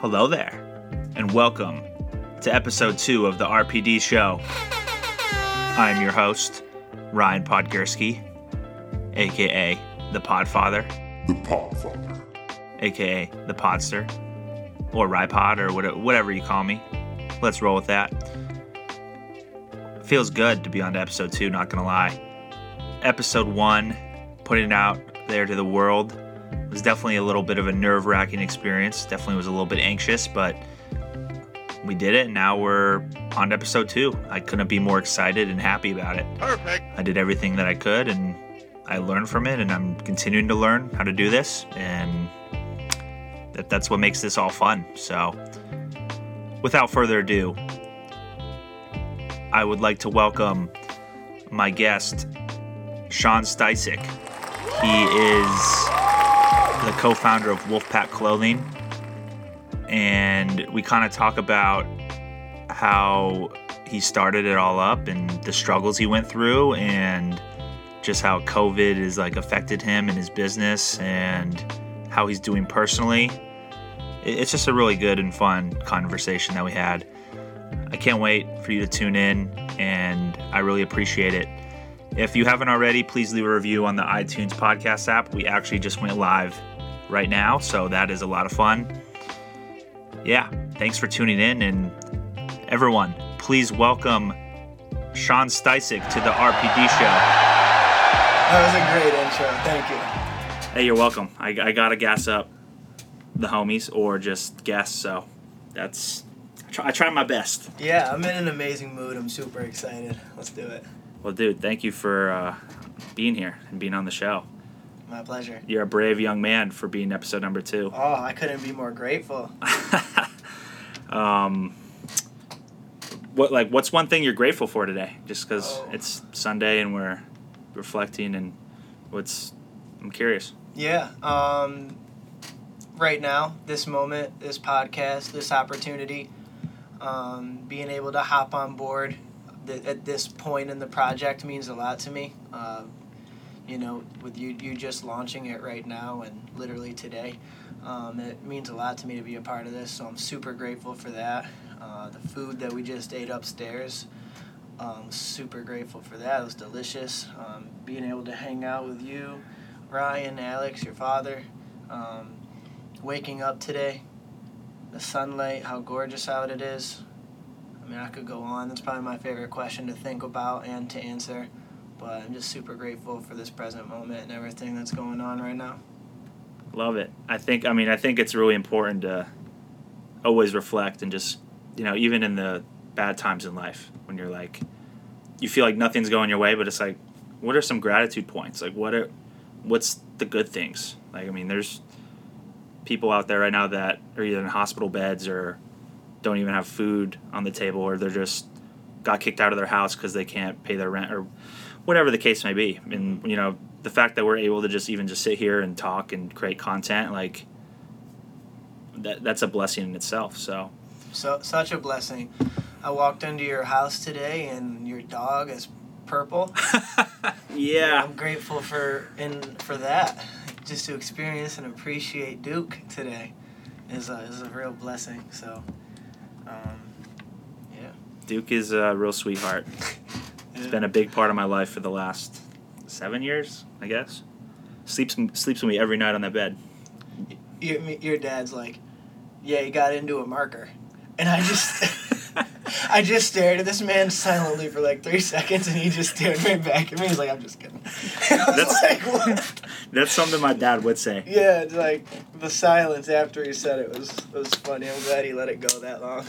Hello there, and welcome to episode two of the RPD show. I'm your host, Ryan Podgurski, aka the Podfather, The Podfather. aka the Podster, or Rypod, or whatever you call me. Let's roll with that. Feels good to be on to episode two, not gonna lie. Episode one, putting it out there to the world, was definitely a little bit of a nerve wracking experience. Definitely was a little bit anxious, but we did it, and now we're on episode two. I couldn't be more excited and happy about it. Perfect. I did everything that I could, and I learned from it, and I'm continuing to learn how to do this, and that, that's what makes this all fun. So, without further ado, I would like to welcome my guest, Sean Sticek. He is the co-founder of WolfPak Clothing, and we kind of talk about how he started it all up and the struggles he went through and just how COVID has like affected him and his business and how he's doing personally. It's just a really good and fun conversation that we had. I can't wait for you to tune in and I really appreciate it. If you haven't already, please leave a review on the iTunes podcast app. We actually just went live right now, so that is a lot of fun. Yeah, thanks for tuning in and everyone, please welcome Sean Sticek to the RPD show. That was a great intro. Thank you. Hey, you're welcome. I, I gotta gas up the homies or just guests, so that's I try, I try my best. Yeah, I'm in an amazing mood. I'm super excited. Let's do it. Well, dude, thank you for uh, being here and being on the show. My pleasure. You're a brave young man for being episode number two. Oh, I couldn't be more grateful. um, what like what's one thing you're grateful for today? Just because Oh. it's Sunday and we're reflecting and what's I'm curious. Yeah. Um, right now, this moment, this podcast, this opportunity, um, being able to hop on board th- at this point in the project means a lot to me. Uh, you know, with you, you just launching it right now and literally today, um, it means a lot to me to be a part of this. So I'm super grateful for that. Uh, the food that we just ate upstairs, um, super grateful for that. It was delicious. Um, being able to hang out with you, Ryan, Alex, your father, um, waking up today, the sunlight, how gorgeous out it is. I mean, I could go on. That's probably my favorite question to think about and to answer. But I'm just super grateful for this present moment and everything that's going on right now. Love it. I think. I mean, I think it's really important to always reflect and just, you know, even in the bad times in life when you're like, you feel like nothing's going your way, but it's like, what are some gratitude points? Like, what are, what's the good things? Like, I mean, there's people out there right now that are either in hospital beds or don't even have food on the table, or they're just got kicked out of their house because they can't pay their rent or whatever the case may be. And you know, the fact that we're able to just even just sit here and talk and create content, like that, that's a blessing in itself. So So such a blessing. I walked into your house today and your dog is purple. yeah, I'm grateful for and for that. Just to experience and appreciate Duke today is a, is a real blessing. So. Duke is a real sweetheart. It's been a big part of my life for the last seven years, I guess. Sleeps sleeps with me every night on that bed. your, your dad's like, yeah, he got into a marker. And I just, I just stared at this man silently for like three seconds, and he just stared right back at me. He's like, I'm just kidding. And I was That's- like, what? That's something my dad would say. Yeah, it's like the silence after he said it was was funny. I'm glad he let it go that long.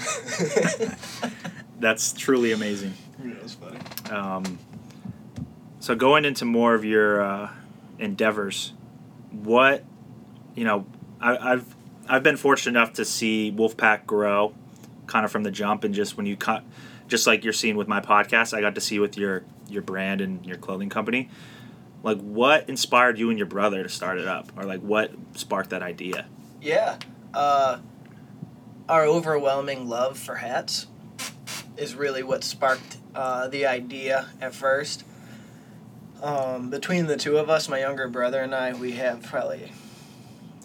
That's truly amazing. it was funny. Um, so going into more of your uh, endeavors, what you know, I, I've I've been fortunate enough to see WolfPak grow, kind of from the jump, and just when you cut, just like you're seeing with my podcast, I got to see with your your brand and your clothing company. Like, what inspired you and your brother to start it up, or like what sparked that idea? Yeah. Uh, our overwhelming love for hats is really what sparked uh, the idea at first. Um, between the two of us, my younger brother and I, we have probably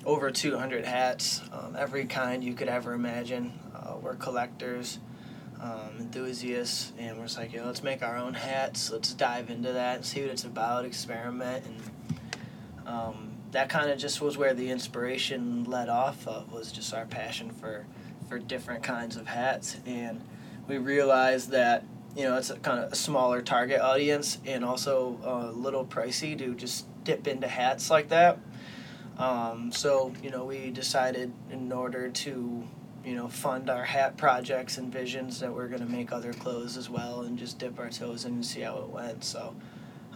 over 200 hats, um, every kind you could ever imagine. Uh, we're collectors, um, enthusiasts, and we're just like, yo, let's make our own hats. Let's dive into that and see what it's about, experiment, and um, that kind of just was where the inspiration led off of was just our passion for for different kinds of hats, and we realized that you know it's a kind of a smaller target audience and also a little pricey to just dip into hats like that. Um, so you know we decided in order to you know fund our hat projects and visions that we're going to make other clothes as well and just dip our toes in and see how it went. So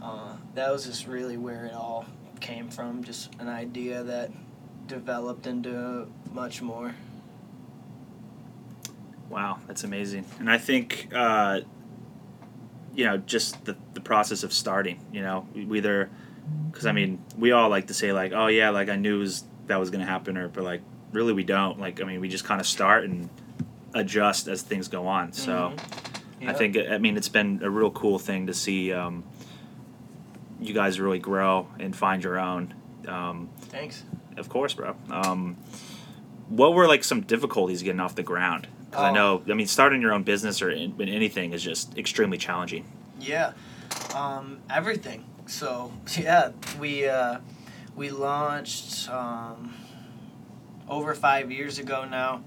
uh, that was just really where it all came from, just an idea that developed into much more. Wow, that's amazing. And I think, uh, you know, just the, the process of starting, you know, we either, because I mean, we all like to say, like, oh, yeah, like I knew was, that was going to happen, or, but like, really, we don't. Like, I mean, we just kind of start and adjust as things go on. So Mm-hmm. I think, I mean, it's been a real cool thing to see um, you guys really grow and find your own. Um, Thanks. of course, bro. Um, what were like some difficulties getting off the ground? Because I Oh. know, I mean, starting your own business or in, in anything is just extremely challenging. Yeah, um, everything. So yeah, we uh, we launched um, over five years ago now,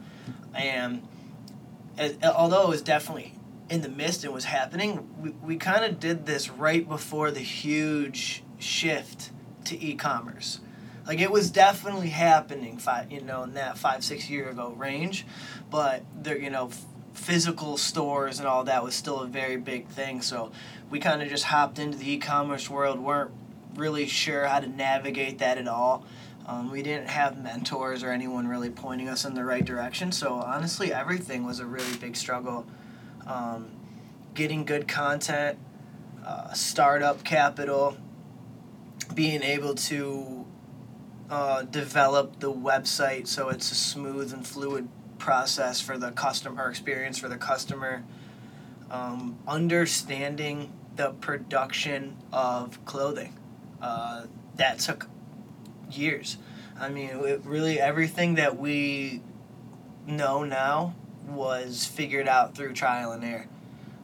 and as, although it was definitely in the midst and was happening, we, we kind of did this right before the huge shift to e-commerce. Like it was definitely happening five, you know, in that five six year ago range, but there, you know, physical stores and all that was still a very big thing. So we kind of just hopped into the e-commerce world. weren't really sure how to navigate that at all. Um, we didn't have mentors or anyone really pointing us in the right direction. So honestly, everything was a really big struggle. Um, getting good content, uh, startup capital, being able to uh, develop the website so it's a smooth and fluid process for the customer experience for the customer. Um, understanding the production of clothing. Uh, that took years. I mean, it really everything that we know now was figured out through trial and error.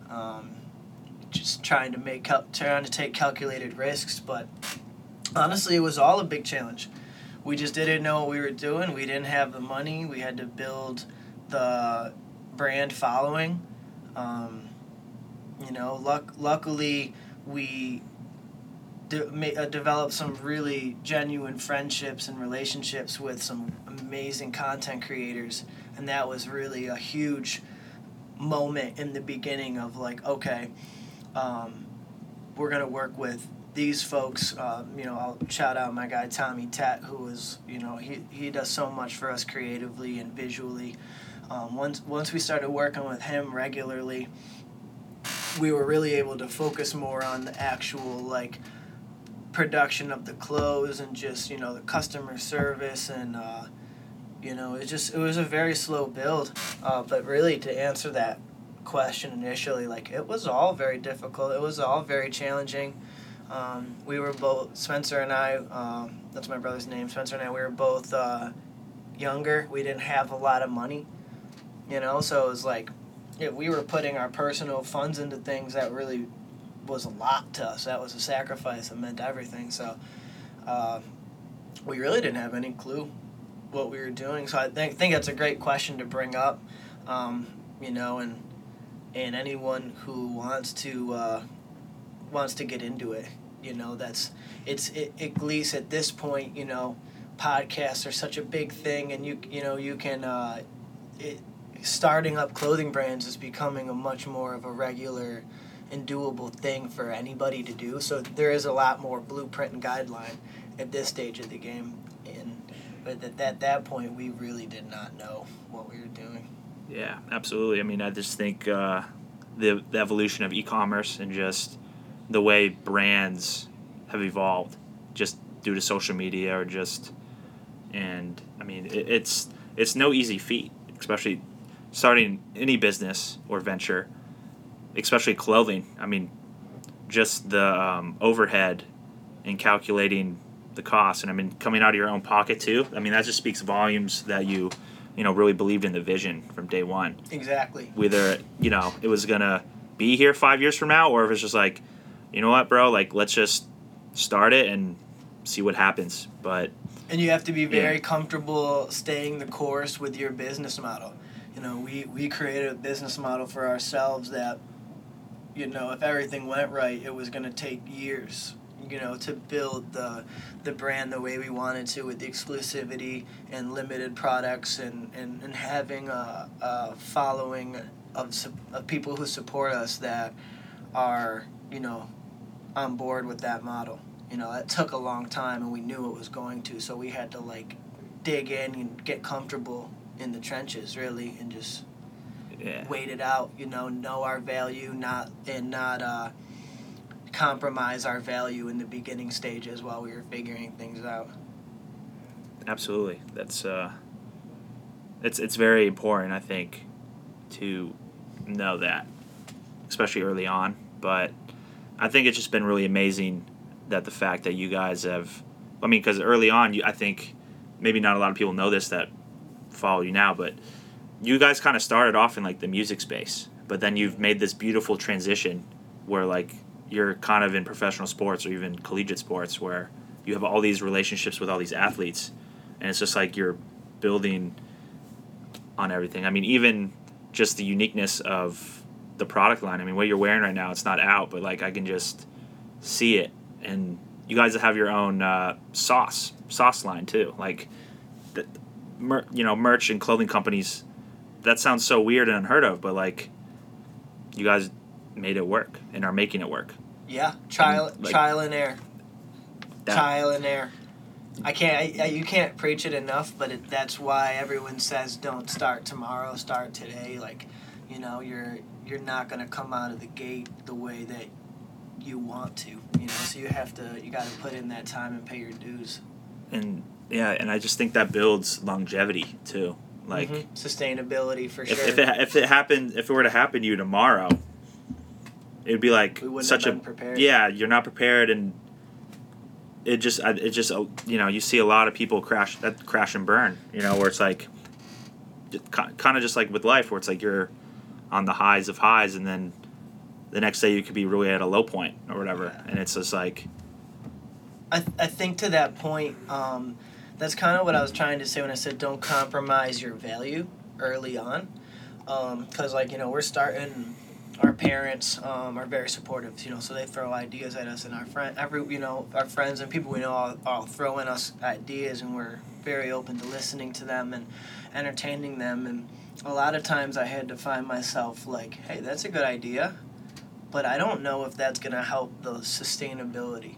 Um, just trying to make cal- trying to take calculated risks, but honestly, it was all a big challenge. We just didn't know what we were doing. We didn't have the money. We had to build the brand following. Um, you know, luck- luckily we de- ma- uh, developed some really genuine friendships and relationships with some amazing content creators, and that was really a huge moment in the beginning of like, okay, um, we're gonna work with these folks. Um, you know, I'll shout out my guy Tommy Tat, who is, you know, he he does so much for us creatively and visually. Um, once once we started working with him regularly, we were really able to focus more on the actual like production of the clothes and just you know the customer service and uh, you know it just it was a very slow build uh, but really to answer that question initially like it was all very difficult it was all very challenging um, we were both spencer and i um, that's my brother's name spencer and i we were both uh, younger we didn't have a lot of money you know so it was like if we were putting our personal funds into things that really was a lot to us. That was a sacrifice that meant everything. So uh, we really didn't have any clue what we were doing. So I think think that's a great question to bring up. Um, you know, and and anyone who wants to uh, wants to get into it, you know, that's it's it, at least at this point, you know, podcasts are such a big thing, and you you know you can. Uh, it, starting up clothing brands is becoming a much more of a regular and doable thing for anybody to do. So there is a lot more blueprint and guideline at this stage of the game. And but at that, that point, we really did not know what we were doing. Yeah, absolutely. I mean, I just think uh, the, the evolution of e-commerce and just the way brands have evolved, just due to social media or just, and I mean, it, it's it's no easy feat, especially starting any business or venture, especially clothing. I mean, just the um, overhead and calculating the cost, and I mean coming out of your own pocket too. I mean that just speaks volumes that you, you know, really believed in the vision from day one. Exactly. Whether you know it was gonna be here five years from now, or if it's just like, you know what, bro, like let's just start it and see what happens. But And you have to be very Yeah. comfortable staying the course with your business model. You know, we, we created a business model for ourselves that, you know, if everything went right, it was going to take years, you know, to build the, the brand the way we wanted to with the exclusivity and limited products and, and, and having a, a following of, of people who support us that are, you know, on board with that model. You know, it took a long time and we knew it was going to, so we had to like dig in and get comfortable in the trenches really and just yeah, wait it out, you know, know our value, not and not uh compromise our value in the beginning stages while we were figuring things out. absolutely. That's uh, it's it's very important, I think, to know that, especially early on. But I think it's just been really amazing that the fact that you guys have, I mean, because early on, you I think maybe not a lot of people know this that follow you now, but you guys kind of started off in like the music space, but then you've made this beautiful transition where like you're kind of in professional sports or even collegiate sports where you have all these relationships with all these athletes and it's just like you're building on everything. I mean, even just the uniqueness of the product line. I mean, what you're wearing right now, it's not out, but like I can just see it. And you guys have your own uh, sauce sauce line too. Like, the, mer- you know, merch and clothing companies. That sounds so weird and unheard of, but like, you guys made it work and are making it work. Yeah, trial And, like, trial and error. That- trial and error. I can't. I, I, you can't preach it enough, but it, that's why everyone says don't start tomorrow. Start today. Like, you know, you're you're not gonna come out of the gate the way that you want to. You know, so you have to. You got to put in that time and pay your dues. And yeah, and I just think that builds longevity too. Like. Mhm. sustainability for If, sure. if it if it happened if it were to happen to you tomorrow, it would be like such a prepared. yeah you're not prepared and it just it just uh, you know you see a lot of people crash that crash and burn you know where it's like kind of just like with life where it's like you're on the highs of highs and then the next day you could be really at a low point or whatever Yeah. and it's just like I, I think to that point, um, that's kind of what I was trying to say when I said don't compromise your value early on. Because, like, you know, we're starting, our parents um, are very supportive, you know, so they throw ideas at us, and our friend, every, you know, our friends and people we know all, all throwing us ideas, and we're very open to listening to them and entertaining them. And a lot of times I had to find myself like, hey, that's a good idea, but I don't know if that's going to help the sustainability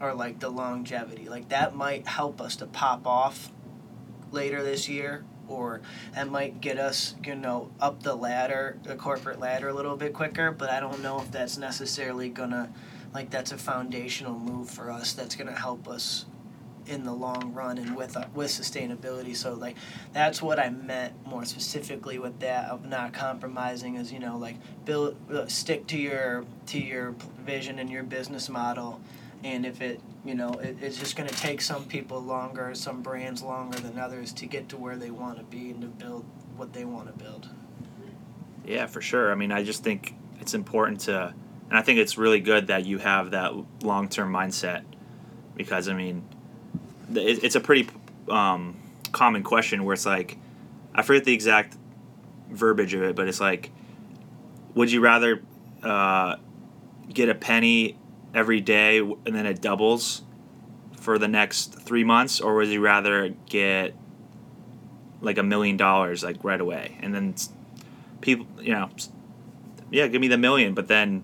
or like the longevity. Like that might help us to pop off later this year or that might get us, you know, up the ladder, the corporate ladder a little bit quicker, but I don't know if that's necessarily to like that's a foundational move for us that's to help us in the long run and with uh, with sustainability. So like that's what I meant more specifically with that of not compromising is you know like build uh, stick to your to your vision and your business model and if it you know it, it's just going to take some people longer some brands longer than others to get to where they want to be and to build what they want to build Yeah, for sure. I mean, I just think it's important to, and I think it's really good that you have that long term mindset because, I mean, it, it's a pretty um, common question where it's like, I forget the exact verbiage of it, but it's like, would you rather uh, get a penny every day and then it doubles for the next three months, or would you rather get like a million dollars like right away and then people you know yeah give me the million but then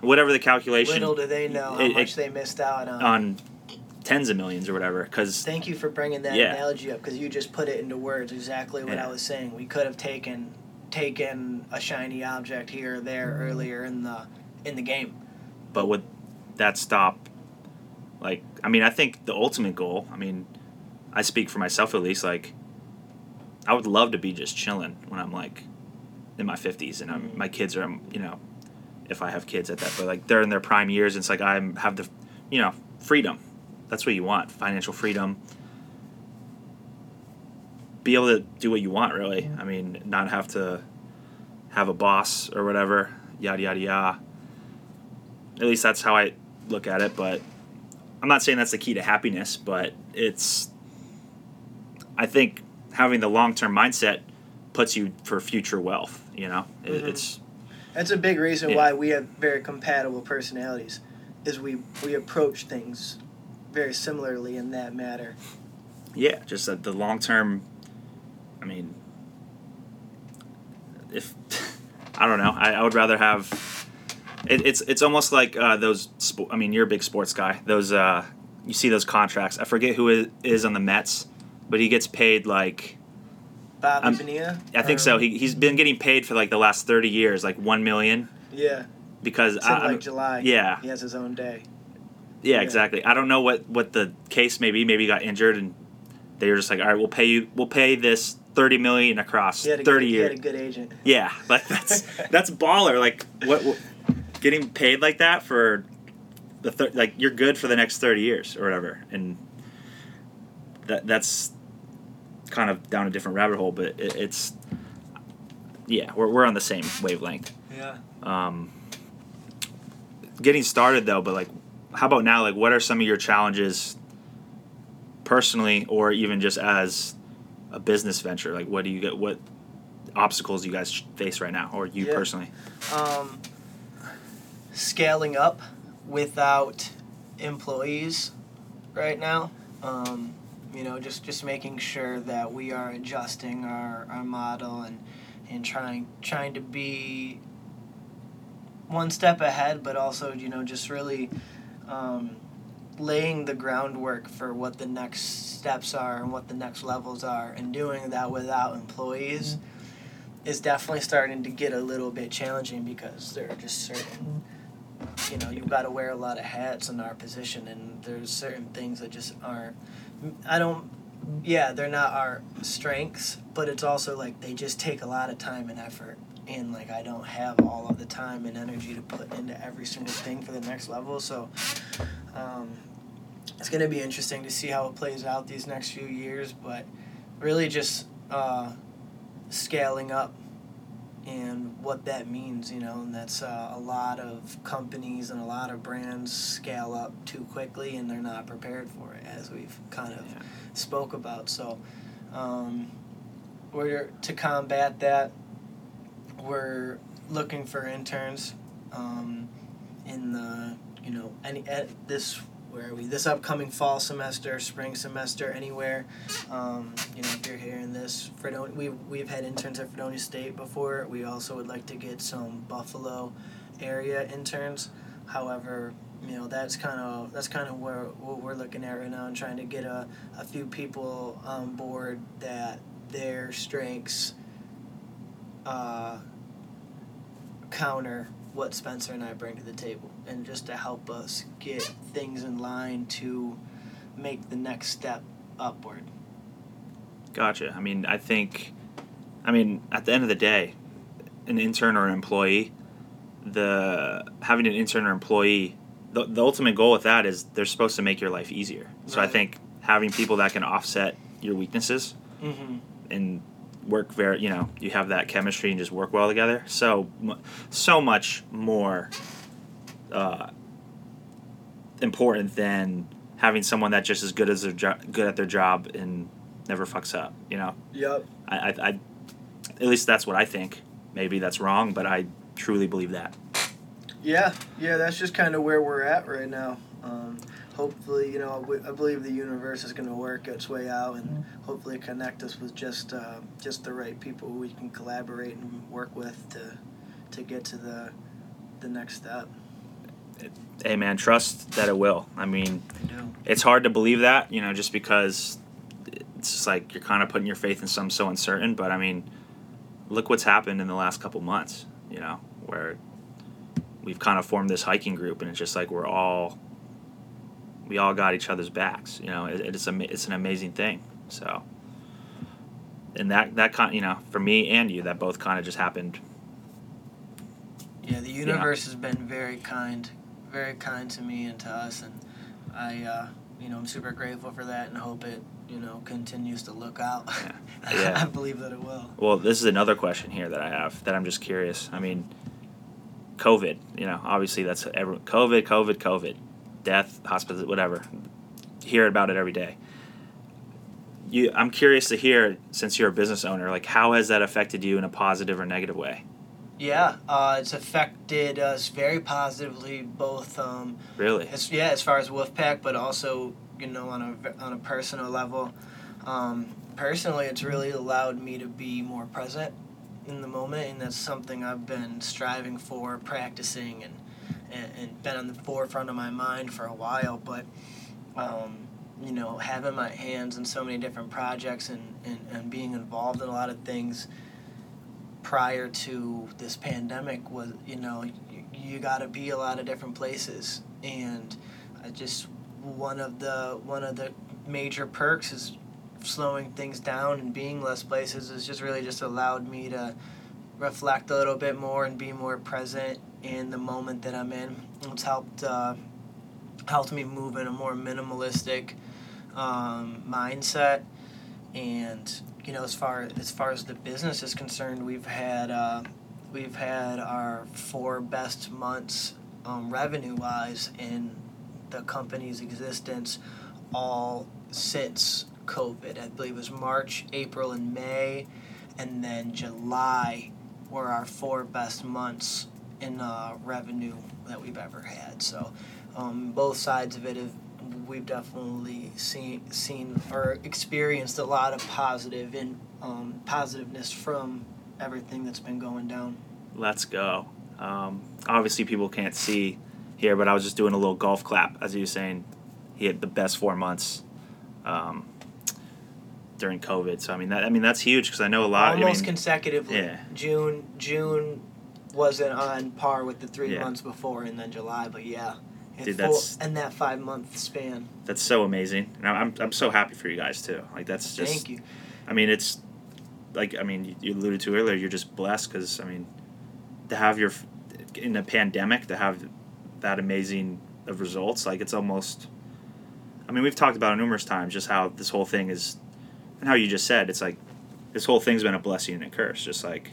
whatever the calculation little do they know how It- much it- they missed out on on tens of millions or whatever because Thank you for bringing that Yeah. analogy up because you just put it into words exactly what Yeah. I was saying. We could have taken taken a shiny object here or there mm-hmm. earlier in the in the game. but would that stop like i mean i think the ultimate goal i mean i speak for myself at least like i would love to be just chilling when i'm like in my 50s and I'm, Mhm. my kids are you know if i have kids at that but like they're in their prime years and it's like i have the you know freedom. That's what you want financial freedom. Be able to do what you want really. I mean not have to have a boss or whatever yada yada yada. At least that's how i look at it but i'm not saying that's the key to happiness but it's i think having the long-term mindset puts you for future wealth you know It- Mhm. it's That's a big reason Yeah. why we have very compatible personalities, is we we approach things very similarly in that matter. Yeah, just that the long term. I mean, if I don't know, I, I would rather have. It, it's it's almost like uh, those. Spo- I mean, you're a big sports guy. Those uh, you see those contracts. I forget who it is on the Mets, but he gets paid like Bobby Um, Bonilla. I think or- so. He he's been getting paid for like the last thirty years, like one million. Yeah, Because I, in I'm- July. yeah. he has his own day. Yeah, Yeah. exactly. I don't know what what the case may be. Maybe he got injured and they were just like, all right, we'll pay you. We'll pay this thirty million across He had a thirty good, years. He had a good agent. Yeah, like that's that's baller. Like what, what getting paid like that for the thir- like you're good for the next thirty years or whatever, and that that's kind of down a different rabbit hole. But it, it's yeah, we're we're on the same wavelength. Yeah. Um, getting started though, but like, how about now? Like, what are some of your challenges personally, or even just as a business venture? Like, what do you get? What obstacles do you guys face right now, or you Yeah. personally? Um, scaling up without employees right now. Um, you know, just just making sure that we are adjusting our, our model and and trying trying to be one step ahead, but also you know just really um, laying the groundwork for what the next steps are and what the next levels are, and doing that without employees is definitely starting to get a little bit challenging because there are just certain you know you've got to wear a lot of hats in our position and there's certain things that just aren't i don't yeah they're not our strengths but it's also like they just take a lot of time and effort and like i don't have all of the time and energy to put into every single thing for the next level so um, it's going to be interesting to see how it plays out these next few years but really just uh, scaling up and what that means, you know, and that's uh, a lot of companies and a lot of brands scale up too quickly and they're not prepared for it, as we've kind of Yeah. spoke about. So, um, we're to combat that. We're looking for interns um, in the you know any at this where are we this upcoming fall semester, spring semester, anywhere. Um, you know, if you're hearing this, Fredonia, we we've had interns at Fredonia State before. We also would like to get some Buffalo area interns. However, you know that's kind of that's kind of where what we're looking at right now and trying to get a, a few people on board that their strengths uh, counter what Spencer and I bring to the table, and just to help us get things in line to make the next step upward. Gotcha. I mean, I think, I mean, at the end of the day, an intern or an employee, the having an intern or employee, the, the ultimate goal with that is they're supposed to make your life easier. So I think having people that can offset your weaknesses Mm-hmm. and work very, you know, you have that chemistry and just work well together. So, so much more uh, important than having someone that just as good as their jo- good at their job and never fucks up. You know, Yep. I, I, I, at least that's what I think. Maybe that's wrong, but I truly believe that. Yeah, yeah, that's just kind of where we're at right now. Um, hopefully, you know, I believe the universe is going to work its way out and hopefully connect us with just uh, just the right people we can collaborate and work with to to get to the the next step. Hey, man, trust that it will. I mean, I it's hard to believe that, you know, just because it's just like you're kind of putting your faith in something so uncertain. But I mean, look what's happened in the last couple months, you know, where we've kind of formed this hiking group, and it's just like we're all we all got each other's backs. You know, it, it's a it's an amazing thing. So, and that that kind, you know, for me and you, that both kind of just happened. Yeah, the universe has been very kind, very kind to me and to us, and I uh, you know, I'm super grateful for that and hope it, you know, continues to look out. Yeah. Yeah. I believe that it will. Well, this is another question here that I have that I'm just curious. I mean, COVID, you know, obviously that's every, COVID, COVID, COVID, death, hospital, whatever. Hear about it every day. You, I'm curious to hear, since you're a business owner, like how has that affected you in a positive or negative way? Yeah, uh, it's affected us very positively, both. Um, Really? as, yeah, as far as WolfPak, but also you know on a on a personal level. Um, personally, it's really allowed me to be more present in the moment, and that's something I've been striving for, practicing, and and, and been on the forefront of my mind for a while. But um, you know, having my hands in so many different projects and, and, and being involved in a lot of things prior to this pandemic was you know you, you got to be a lot of different places and I just one of the one of the major perks is slowing things down and being less places has just really just allowed me to reflect a little bit more and be more present in the moment that I'm in. It's helped uh, helped me move in a more minimalistic um, mindset and you know as far as far as the business is concerned we've had uh, we've had our four best months um, revenue wise in the company's existence all since covid i believe it was march april and may and then july were our four best months in uh, revenue that we've ever had so um, both sides of it have we've definitely seen seen or experienced a lot of positive and um, positiveness from everything that's been going down. Let's go. Um, obviously, people can't see here, but I was just doing a little golf clap as he was saying. He had the best four months um, during COVID. So I mean, that I mean that's huge because I know a lot. Almost I mean, consecutively. yeah. June June wasn't on par with the three Yeah. months before, and then July. But yeah, in Dude, full- that's- in that five month span. that's so amazing, and I'm I'm so happy for you guys too. Like that's just. Thank you. I mean, it's like I mean you- you alluded to earlier. You're just blessed because I mean, to have your in a pandemic to have that amazing of results, like it's almost. I mean, we've talked about it numerous times just how this whole thing is, and how you just said it's like, this whole thing's been a blessing and a curse. Just like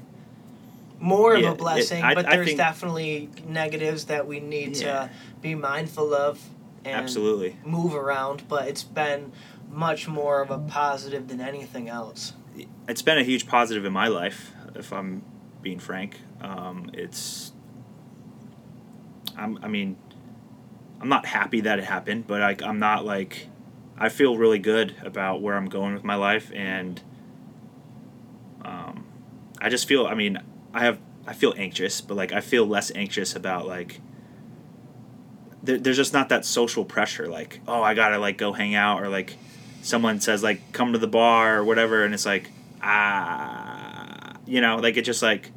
More Yeah, of a blessing, I- but I there's think- definitely negatives that we need Yeah. to be mindful of and absolutely, move around. But it's been much more of a positive than anything else. it's been a huge positive in my life. If I'm being frank, um, it's. I'm. I mean, I'm not happy that it happened, but like I'm not like, I feel really good about where I'm going with my life, and. Um, I just feel. I mean, I have. I feel anxious, but like I feel less anxious about like. There, there's just not that social pressure, like oh I gotta like go hang out or like someone says like come to the bar or whatever and it's like ah you know like it just like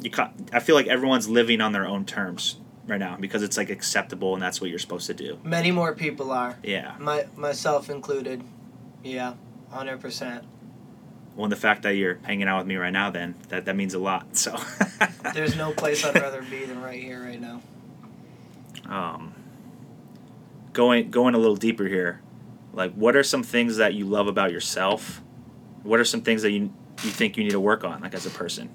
you i feel like everyone's living on their own terms right now because it's like acceptable and that's what you're supposed to do Many more people are, yeah my myself included. Yeah, hundred percent. well and the fact that you're hanging out with me right now then that that means a lot so There's no place I'd rather be than right here, right now. um going going a little deeper here like what are some things that you love about yourself what are some things that you you think you need to work on like as a person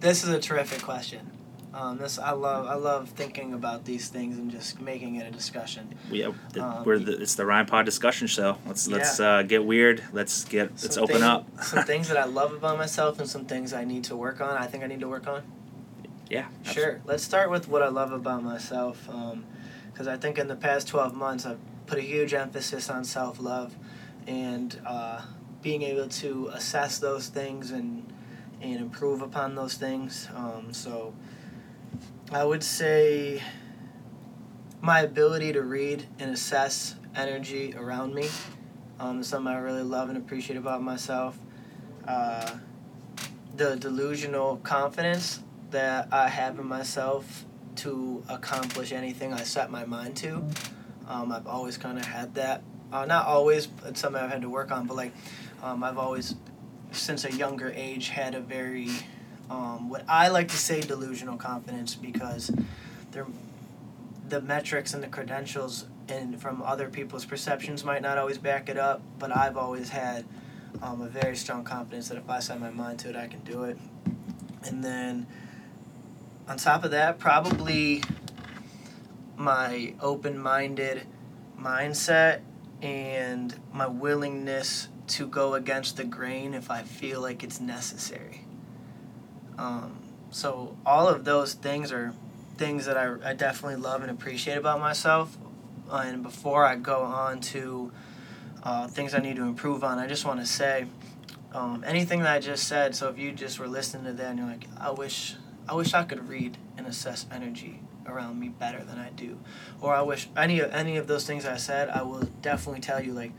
This is a terrific question. Um, this I love. I love thinking about these things and just making it a discussion. we the, Um, we're the, it's the Ryan Pod discussion show. Let's let's uh, get weird. Let's get let's open up. some things that I love about myself and some things I need to work on. I think I need to work on. Yeah. Sure. Let's start with what I love about myself, because I think in the past twelve months I've put a huge emphasis on self love, and uh, being able to assess those things and and improve upon those things. Um, so I would say my ability to read and assess energy around me um, is something I really love and appreciate about myself. Uh, the delusional confidence that I have in myself to accomplish anything I set my mind to. Um, I've always kind of had that. Uh, not always, it's something I've had to work on, but like um, I've always, since a younger age, had a very, um, what I like to say, delusional confidence because they're, the metrics and the credentials and from other people's perceptions might not always back it up, but I've always had um, a very strong confidence that if I set my mind to it, I can do it. And then on top of that, probably my open minded mindset and my willingness to go against the grain if I feel like it's necessary. Um, so, all of those things are things that I, I definitely love and appreciate about myself. And before I go on to uh, things I need to improve on, I just want to say um, anything that I just said. So, if you just were listening to that and you're like, I wish, I wish I could read and assess energy around me better than I do, or I wish any of any of those things I said, I will definitely tell you like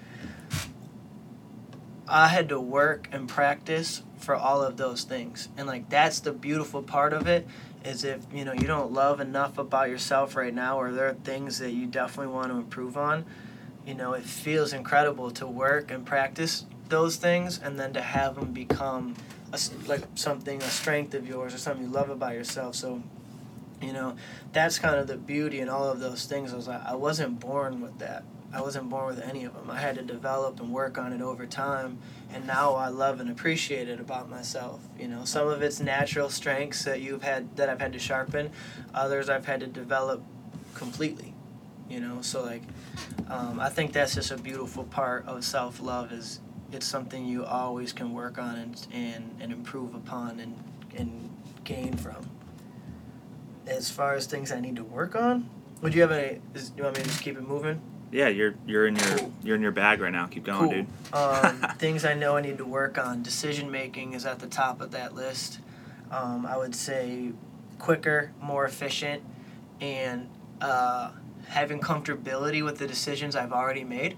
I had to work and practice for all of those things. And like that's the beautiful part of it is if, you know, you don't love enough about yourself right now or there are things that you definitely want to improve on, you know, it feels incredible to work and practice those things and then to have them become a, like something a strength of yours or something you love about yourself. So you know, that's kind of the beauty and all of those things. I was like, I wasn't born with that. I wasn't born with any of them. I had to develop and work on it over time, and now I love and appreciate it about myself. You know, some of it's natural strengths that you've had that I've had to sharpen, others I've had to develop completely. You know, so like, um, I think that's just a beautiful part of self love is it's something you always can work on and and, and improve upon and and gain from. As far as things I need to work on, would you have any? Is, you want me to just keep it moving? Yeah, you're you're in your Cool. you're in your bag right now. Keep going, cool. dude. Um, things I know I need to work on. Decision making is at the top of that list. Um, I would say quicker, more efficient, and uh, having comfortability with the decisions I've already made.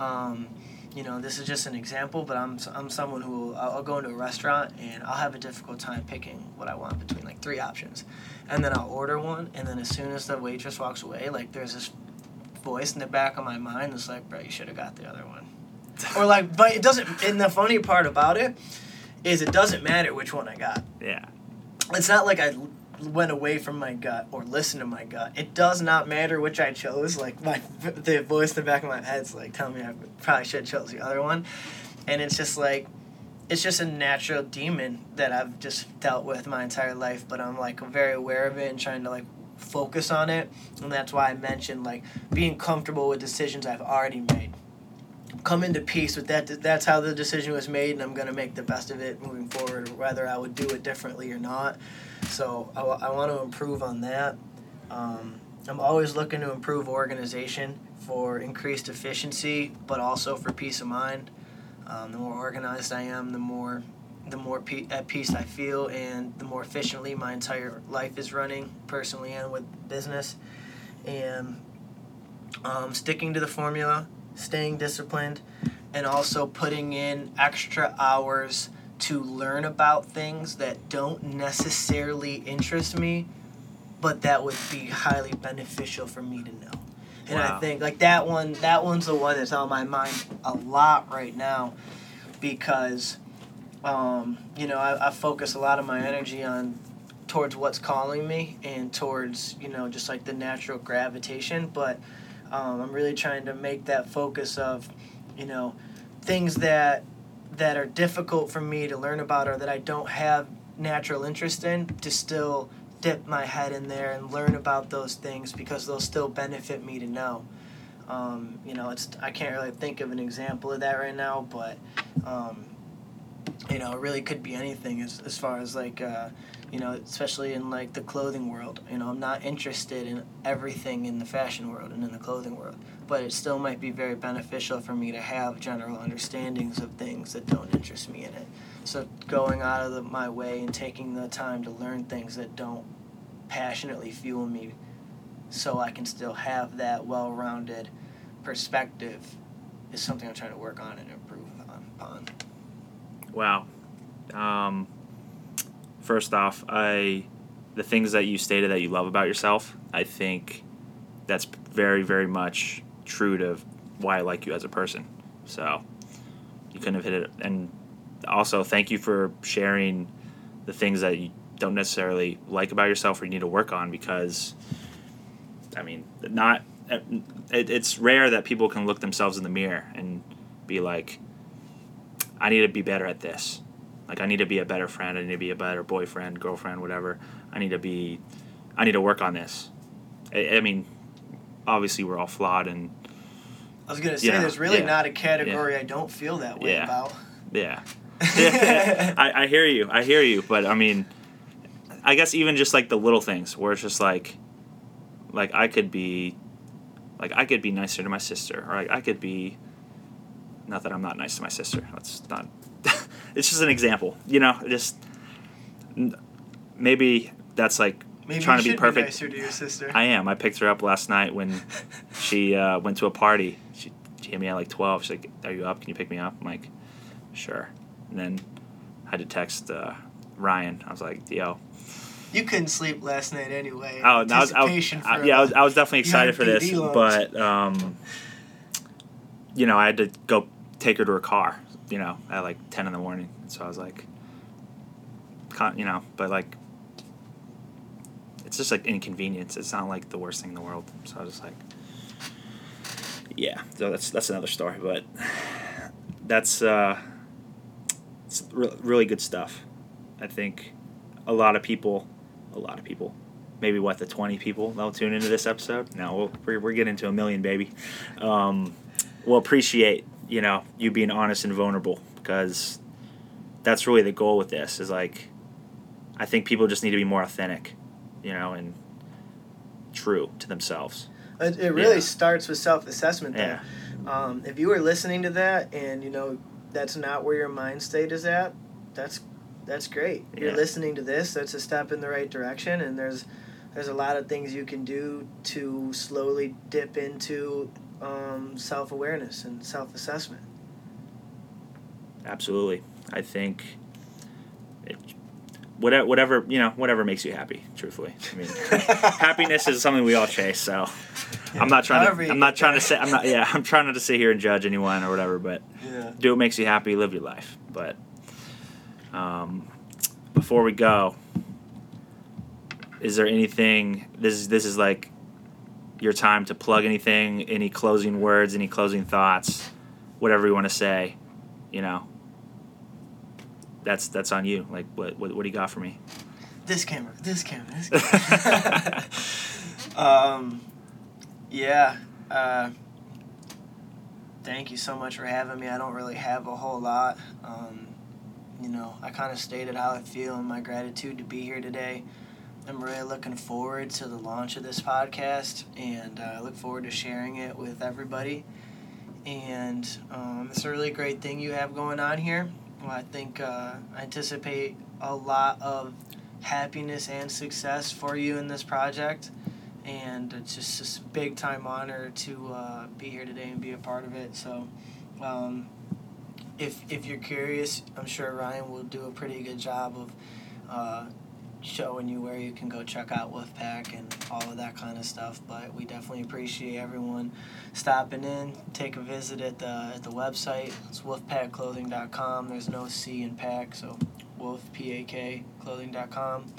Um, you know, this is just an example, but I'm, I'm someone who I'll I'll go into a restaurant and I'll have a difficult time picking what I want between like three options. And then I'll order one, and then as soon as the waitress walks away, like there's this voice in the back of my mind that's like, bro, you should have got the other one. Or like, but it doesn't, and the funny part about it is it doesn't matter which one I got. Yeah. It's not like I l- went away from my gut or listened to my gut. It does not matter which I chose. Like my the voice in the back of my head's like telling me I probably should have chose the other one, and it's just like it's just a natural demon that I've just dealt with my entire life. But I'm like very aware of it and trying to like focus on it, and that's why I mentioned like being comfortable with decisions I've already made. Come into peace with that. That's how the decision was made, and I'm gonna make the best of it moving forward, whether I would do it differently or not. So I, I want to improve on that. Um, I'm always looking to improve organization for increased efficiency, but also for peace of mind. Um, the more organized I am, the more the more pe- at peace I feel, and the more efficiently my entire life is running, personally and with business. And um, sticking to the formula, staying disciplined, and also putting in extra hours to learn about things that don't necessarily interest me, but that would be highly beneficial for me to know. And I think like that one, that one's the one that's on my mind a lot right now, because, um, you know, I, I focus a lot of my energy on towards what's calling me and towards you know just like the natural gravitation, but um, I'm really trying to make that focus of, you know, things that that are difficult for me to learn about or that I don't have natural interest in to still dip my head in there and learn about those things because they'll still benefit me to know. Um, you know, it's I can't really think of an example of that right now, but um, you know, it really could be anything as as far as like uh, you know, especially in like the clothing world. You know, I'm not interested in everything in the fashion world and in the clothing world, but it still might be very beneficial for me to have general understandings of things that don't interest me in it. So going out of the, my way and taking the time to learn things that don't passionately fuel me so I can still have that well-rounded perspective is something I'm trying to work on and improve on. upon. Wow. Um, first off, I the things that you stated that you love about yourself, I think that's very, very much true to why I like you as a person. So you couldn't have hit it. And also, thank you for sharing the things that you don't necessarily like about yourself or you need to work on because, I mean, not it, it's rare that people can look themselves in the mirror and be like, I need to be better at this. Like I need to be a better friend. I need to be a better boyfriend, girlfriend, whatever. I need to be. I need to work on this. I, I mean, obviously we're all flawed and I was gonna say, Yeah, there's really yeah, not a category I don't feel that way Yeah. about. Yeah. I, I hear you. I hear you. But I mean, I guess even just like the little things where it's just like, like I could be, like I could be nicer to my sister, or like I could be. Not that I'm not nice to my sister. That's not. it's just an example, you know. Just maybe that's like Maybe trying to be should perfect. nicer to your sister. I am. I picked her up last night when she uh, went to a party. She, she hit me at like 12. She's like, Are you up? Can you pick me up? I'm like, Sure. And then I had to text uh, Ryan. I was like, Yo. you couldn't sleep last night anyway. Oh, I was, I I- yeah, I was, I was definitely excited for this. Lunch. But, um, you know, I had to go take her to her car, you know, at like 10 in the morning. So I was like, you know, but like, it's just like inconvenience. It's not like the worst thing in the world. So I was just like, yeah. So that's that's another story, but that's uh, it's re- really good stuff. I think a lot of people, a lot of people, maybe what the twenty people that'll tune into this episode. No, we'll, we're we're getting to a million, baby. Um, will appreciate you know you being honest and vulnerable because that's really the goal with this. Is like, I think people just need to be more authentic, you know, and true to themselves. It, it really Yeah. starts with self-assessment. Yeah. Um, if you were listening to that and you know that's not where your mind state is at, that's that's great. yeah. You're listening to this. That's a step in the right direction, and there's there's a lot of things you can do to slowly dip into um, self-awareness and self-assessment. Absolutely. I think it, whatever, whatever, you know, whatever makes you happy, truthfully. I mean, happiness is something we all chase, so I'm not trying However to I'm not trying there. to say I'm not yeah, I'm trying not to sit here and judge anyone or whatever, but Yeah. do what makes you happy, live your life. But um, before we go, is there anything this is this is like your time to plug anything, any closing words, any closing thoughts, whatever you want to say, you know. That's that's on you. Like what what, what do you got for me? This camera. This camera. This camera. um, yeah. Uh, thank you so much for having me. I don't really have a whole lot. Um, you know, I kind of stated how I feel and my gratitude to be here today. I'm really looking forward to the launch of this podcast, and uh, I look forward to sharing it with everybody. And um, it's a really great thing you have going on here. Well, I think uh, I anticipate a lot of happiness and success for you in this project. And it's just a big time honor to uh, be here today and be a part of it. So, um, if if you're curious, I'm sure Ryan will do a pretty good job of uh, showing you where you can go check out WolfPak and all of that kind of stuff. But we definitely appreciate everyone stopping in. Take a visit at the at the website. It's wolfpakclothing.com. There's no C in pack, so wolfpakclothing.com.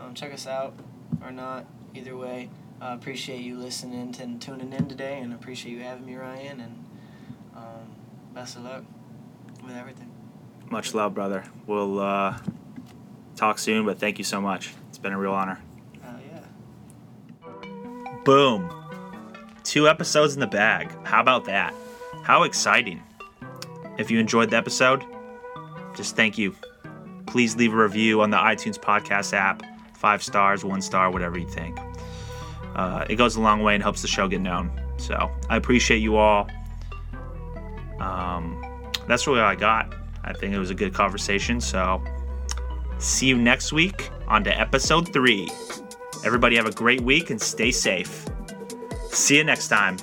Um, check us out or not. Either way, uh, appreciate you listening and tuning in today, and appreciate you having me, Ryan. And um, best of luck with everything. Much love, brother. We'll uh, talk soon, but thank you so much. It's been a real honor. Yeah. Boom. Two episodes in the bag. How about that? How exciting. If you enjoyed the episode, just thank you. Please leave a review on the iTunes podcast app. Five stars, one star, whatever you think. Uh, it goes a long way and helps the show get known. So I appreciate you all. Um, that's really all I got. I think it was a good conversation. So see you next week on to episode three. Everybody have a great week and stay safe. See you next time.